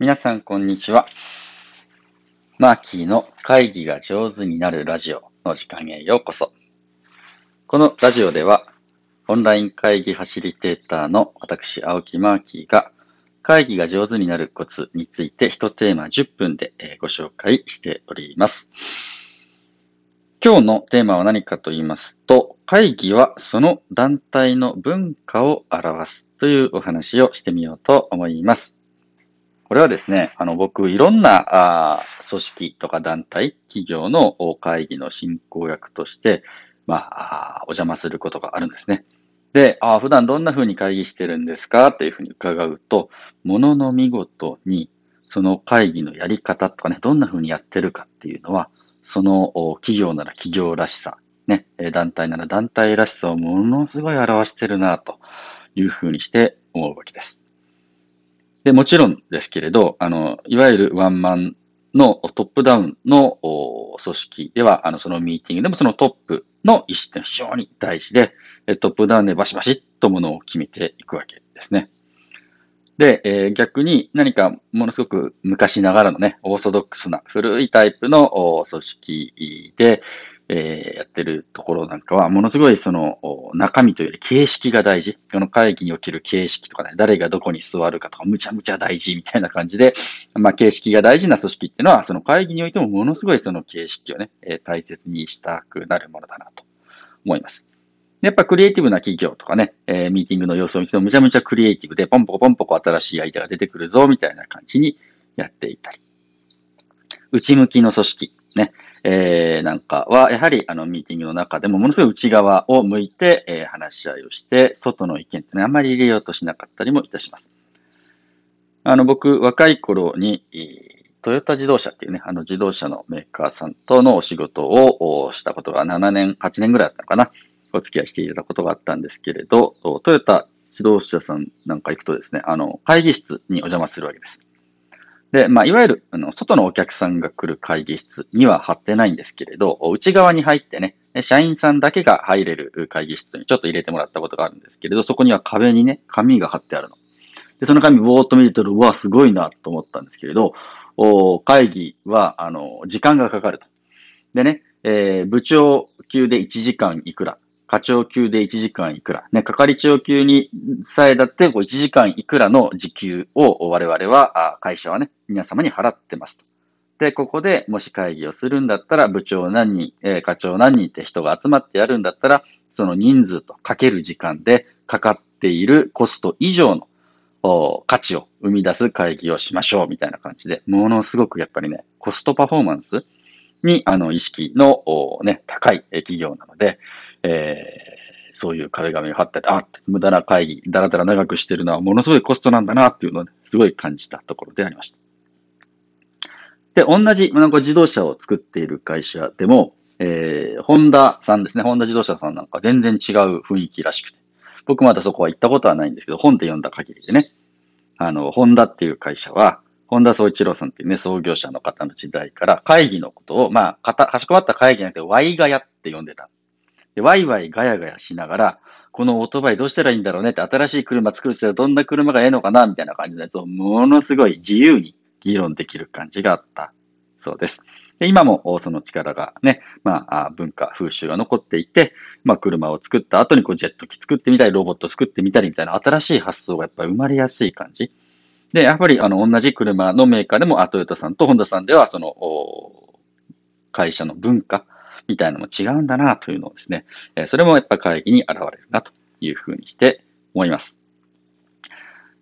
皆さん、こんにちは。マーキーの会議が上手になるラジオの時間へようこそ。このラジオでは、オンライン会議ファシリテーターの私、青木マーキーが、会議が上手になるコツについて一テーマ10分でご紹介しております。今日のテーマは何かと言いますと、会議はその団体の文化を表すというお話をしてみようと思います。これはですね、あの、僕、いろんな、あ組織とか団体、企業の会議の進行役として、まあ、あお邪魔することがあるんですね。で、あ普段どんな風に会議してるんですかというふうに伺うと、ものの見事に、その会議のやり方とかね、どんな風にやってるかっていうのは、その企業なら企業らしさ、ね、団体なら団体らしさをものすごい表してるなというふうにして思うわけです。で、もちろんですけれど、あの、いわゆるワンマンのトップダウンの組織では、あの、そのミーティングでもそのトップの意思って非常に大事で、トップダウンでバシバシっとものを決めていくわけですね。で、えー、逆に何かものすごく昔ながらのね、オーソドックスな古いタイプの組織で、えー、やってるところなんかは、ものすごいその中身というより形式が大事。この会議における形式とかね、誰がどこに座るかとか、むちゃむちゃ大事みたいな感じで、まあ形式が大事な組織っていうのは、その会議においてもものすごいその形式をね、えー、大切にしたくなるものだなと思います。やっぱクリエイティブな企業とかね、えー、ミーティングの様子を見てもむちゃむちゃクリエイティブで、ポンポコポンポコ新しいアイデアが出てくるぞ、みたいな感じにやっていたり。内向きの組織、ね、えー、なんかは、やはり、あの、ミーティングの中でも、ものすごい内側を向いて、えー、話し合いをして、外の意見ってね、あんまり入れようとしなかったりもいたします。あの、僕、若い頃に、トヨタ自動車っていうね、あの自動車のメーカーさんとのお仕事をしたことが7年、8年ぐらいだったのかな。お付き合いしていたことがあったんですけれど、トヨタ自動車さんなんか行くとですね、あの、会議室にお邪魔するわけです。で、まあ、いわゆる、あの、外のお客さんが来る会議室には貼ってないんですけれど、内側に入ってね、社員さんだけが入れる会議室にちょっと入れてもらったことがあるんですけれど、そこには壁にね、紙が貼ってあるの。で、その紙ぼーっと見ると、うわ、すごいなと思ったんですけれど、お会議は、あの、時間がかかると。でね、えー、部長級で1時間いくら。課長級で1時間いくら、ね、係長級にさえだってこう1時間いくらの時給を我々は、会社はね、皆様に払ってますと。で、ここでもし会議をするんだったら、部長何人、え、課長何人って人が集まってやるんだったら、その人数とかける時間でかかっているコスト以上の価値を生み出す会議をしましょうみたいな感じで、ものすごくやっぱりね、コストパフォーマンスにあの意識のね、高い企業なので、えー、そういう壁紙を貼ってて、あ、無駄な会議、だらだら長くしてるのはものすごいコストなんだなっていうのを、ね、すごい感じたところでありました。で、同じ、なんか自動車を作っている会社でも、えー、ホンダさんですね。ホンダ自動車さんなんか全然違う雰囲気らしくて。僕まだそこは行ったことはないんですけど、本で読んだ限りでね。あの、ホンダっていう会社は、本田総一郎さんっていうね、創業者の方の時代から会議のことを、まあ、かた、かしこまった会議じゃなくて、ワイガヤって呼んでた。で、ワイワイガヤガヤしながら、このオートバイどうしたらいいんだろうねって、新しい車作る人はどんな車がええのかなみたいな感じのやつをものすごい自由に議論できる感じがあったそうです。で今もその力がね、まあ、文化、風習が残っていて、まあ、車を作った後にこうジェット機作ってみたり、ロボット作ってみたりみたいな新しい発想がやっぱり生まれやすい感じ。で、やっぱりあの同じ車のメーカーでも、トヨタさんとホンダさんでは、その、会社の文化、みたいなのも違うんだなというのをですね、それもやっぱ会議に現れるなというふうにして思います。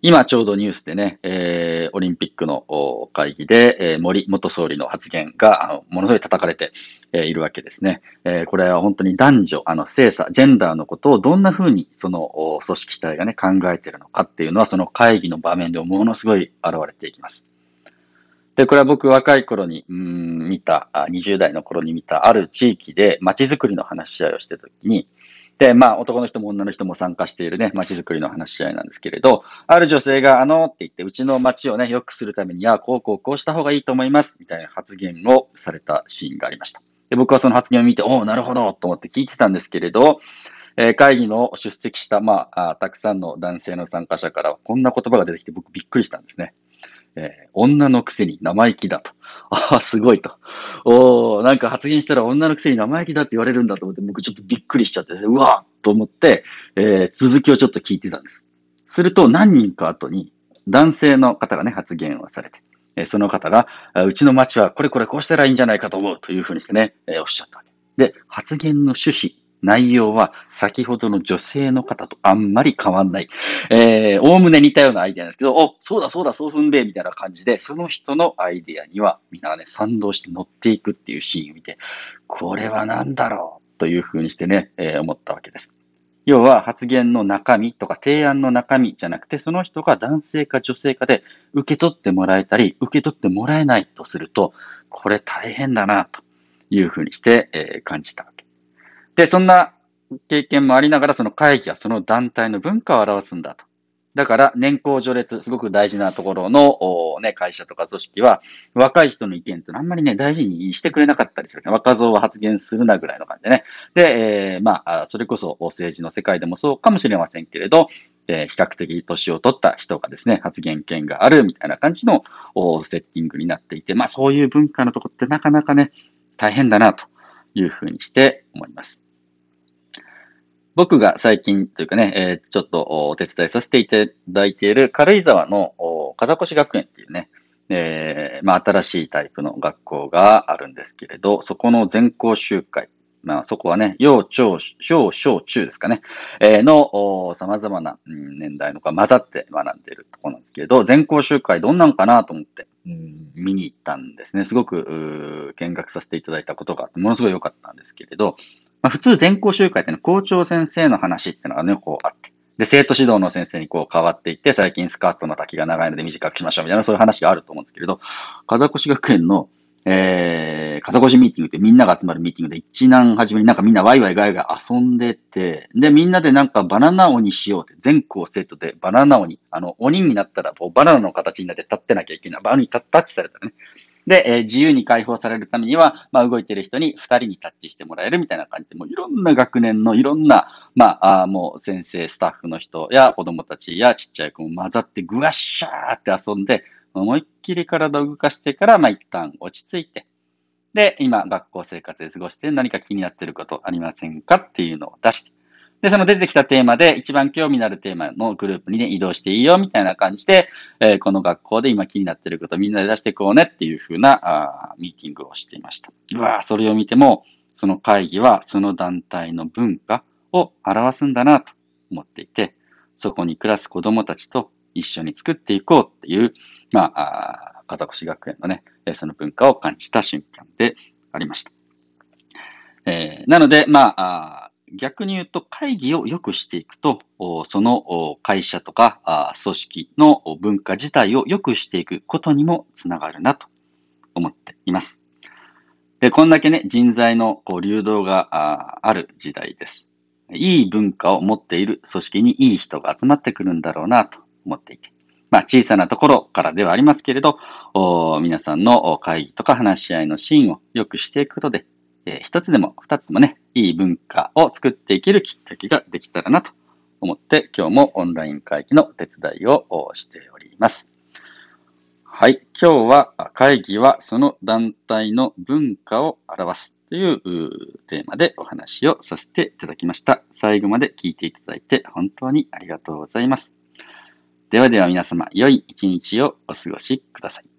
今ちょうどニュースでね、えー、オリンピックの会議で、えー、森元総理の発言があのものすごい叩かれて、えー、いるわけですね。えー、これは本当に男女、あの、性差、ジェンダーのことをどんな風にその組織体がね、考えているのかっていうのは、その会議の場面でものすごい現れていきます。で、これは僕若い頃に、うん、見た、20代の頃に見たある地域で街づくりの話し合いをしてた時に、で、まあ男の人も女の人も参加しているね、街づくりの話し合いなんですけれど、ある女性があのって言って、うちの街をね、良くするためには、こうこうこうした方がいいと思います、みたいな発言をされたシーンがありました。で、僕はその発言を見て、おお、なるほど、と思って聞いてたんですけれど、え、会議の出席した、まあ、たくさんの男性の参加者からこんな言葉が出てきて僕びっくりしたんですね。えー、女のくせに生意気だと。ああ、すごいと。おなんか発言したら女のくせに生意気だって言われるんだと思って、僕ちょっとびっくりしちゃって、うわーと思って、えー、続きをちょっと聞いてたんです。すると何人か後に男性の方がね、発言をされて、えー、その方が、うちの町はこれこれこうしたらいいんじゃないかと思うというふうにしてね、えー、おっしゃったわけ。で、発言の趣旨内容は先ほどの女性の方とあんまり変わんない。えー、おおむね似たようなアイデアなんですけど、お、そうだそうだ、そうすんべ、みたいな感じで、その人のアイデアにはみんながね、賛同して乗っていくっていうシーンを見て、これは何だろうというふうにしてね、えー、思ったわけです。要は発言の中身とか提案の中身じゃなくて、その人が男性か女性かで受け取ってもらえたり、受け取ってもらえないとすると、これ大変だな、というふうにして、えー、感じたわけ。です、でそんな経験もありながら、その会議はその団体の文化を表すんだと。だから、年功序列、すごく大事なところの、ね、会社とか組織は、若い人の意見ってあんまりね、大事にしてくれなかったりする。ね若造は発言するなぐらいの感じでね。で、えー、まあ、それこそ政治の世界でもそうかもしれませんけれど、えー、比較的年を取った人がですね、発言権があるみたいな感じのセッティングになっていて、まあそういう文化のとこってなかなかね、大変だなというふうにして思います。僕が最近というかね、えー、ちょっとお手伝いさせていただいている軽井沢の風越学園っていうね、えー、まあ新しいタイプの学校があるんですけれど、そこの全校集会、まあそこはね、幼、長、小、小、中ですかね、えー、の様々な年代のが混ざって学んでいるところなんですけれど、全校集会どんなんかなと思って、見に行ったんですね。すごく見学させていただいたことがあって、ものすごい良かったんですけれど、まあ、普通全校集会ってのは校長先生の話っていうのがね、こうあって。で、生徒指導の先生にこう変わっていって、最近スカートの丈が長いので短くしましょうみたいなそういう話があると思うんですけれど、風越学園の、えー、風越しミーティングってみんなが集まるミーティングで一難始めになんかみんなワイワイガイガイ遊んでて、で、みんなでなんかバナナ鬼しようって、全校生徒でバナナ鬼、あの、鬼になったらこうバナナの形になって立ってなきゃいけない。バナナにタッチされたね。で、えー、自由に解放されるためには、まあ、動いてる人に2人にタッチしてもらえるみたいな感じで、もういろんな学年のいろんな、まあ、あもう先生、スタッフの人や子供たちやちっちゃい子も混ざってぐわっしゃーって遊んで、思いっきり体を動かしてから、まあ、一旦落ち着いて、で、今、学校生活で過ごして何か気になっていることありませんかっていうのを出して、で、その出てきたテーマで一番興味のあるテーマのグループにね、移動していいよみたいな感じで、えー、この学校で今気になっていることみんなで出していこうねっていう風なあミーティングをしていました。うわそれを見ても、その会議はその団体の文化を表すんだなと思っていて、そこに暮らす子供たちと一緒に作っていこうっていう、まあ、あ片越学園のね、その文化を感じた瞬間でありました。えー、なので、まあ、逆に言うと会議を良くしていくと、その会社とか組織の文化自体を良くしていくことにもつながるなと思っています。で、こんだけね、人材のこう流動がある時代です。いい文化を持っている組織にいい人が集まってくるんだろうなと思っていて。まあ、小さなところからではありますけれど、皆さんの会議とか話し合いのシーンを良くしていくことで、えー、一つでも二つもね、いい文化を作っていけるきっかけができたらなと思って、今日もオンライン会議の手伝いをしております。はい。今日は会議はその団体の文化を表すというテーマでお話をさせていただきました。最後まで聞いていただいて本当にありがとうございます。ではでは皆様、良い一日をお過ごしください。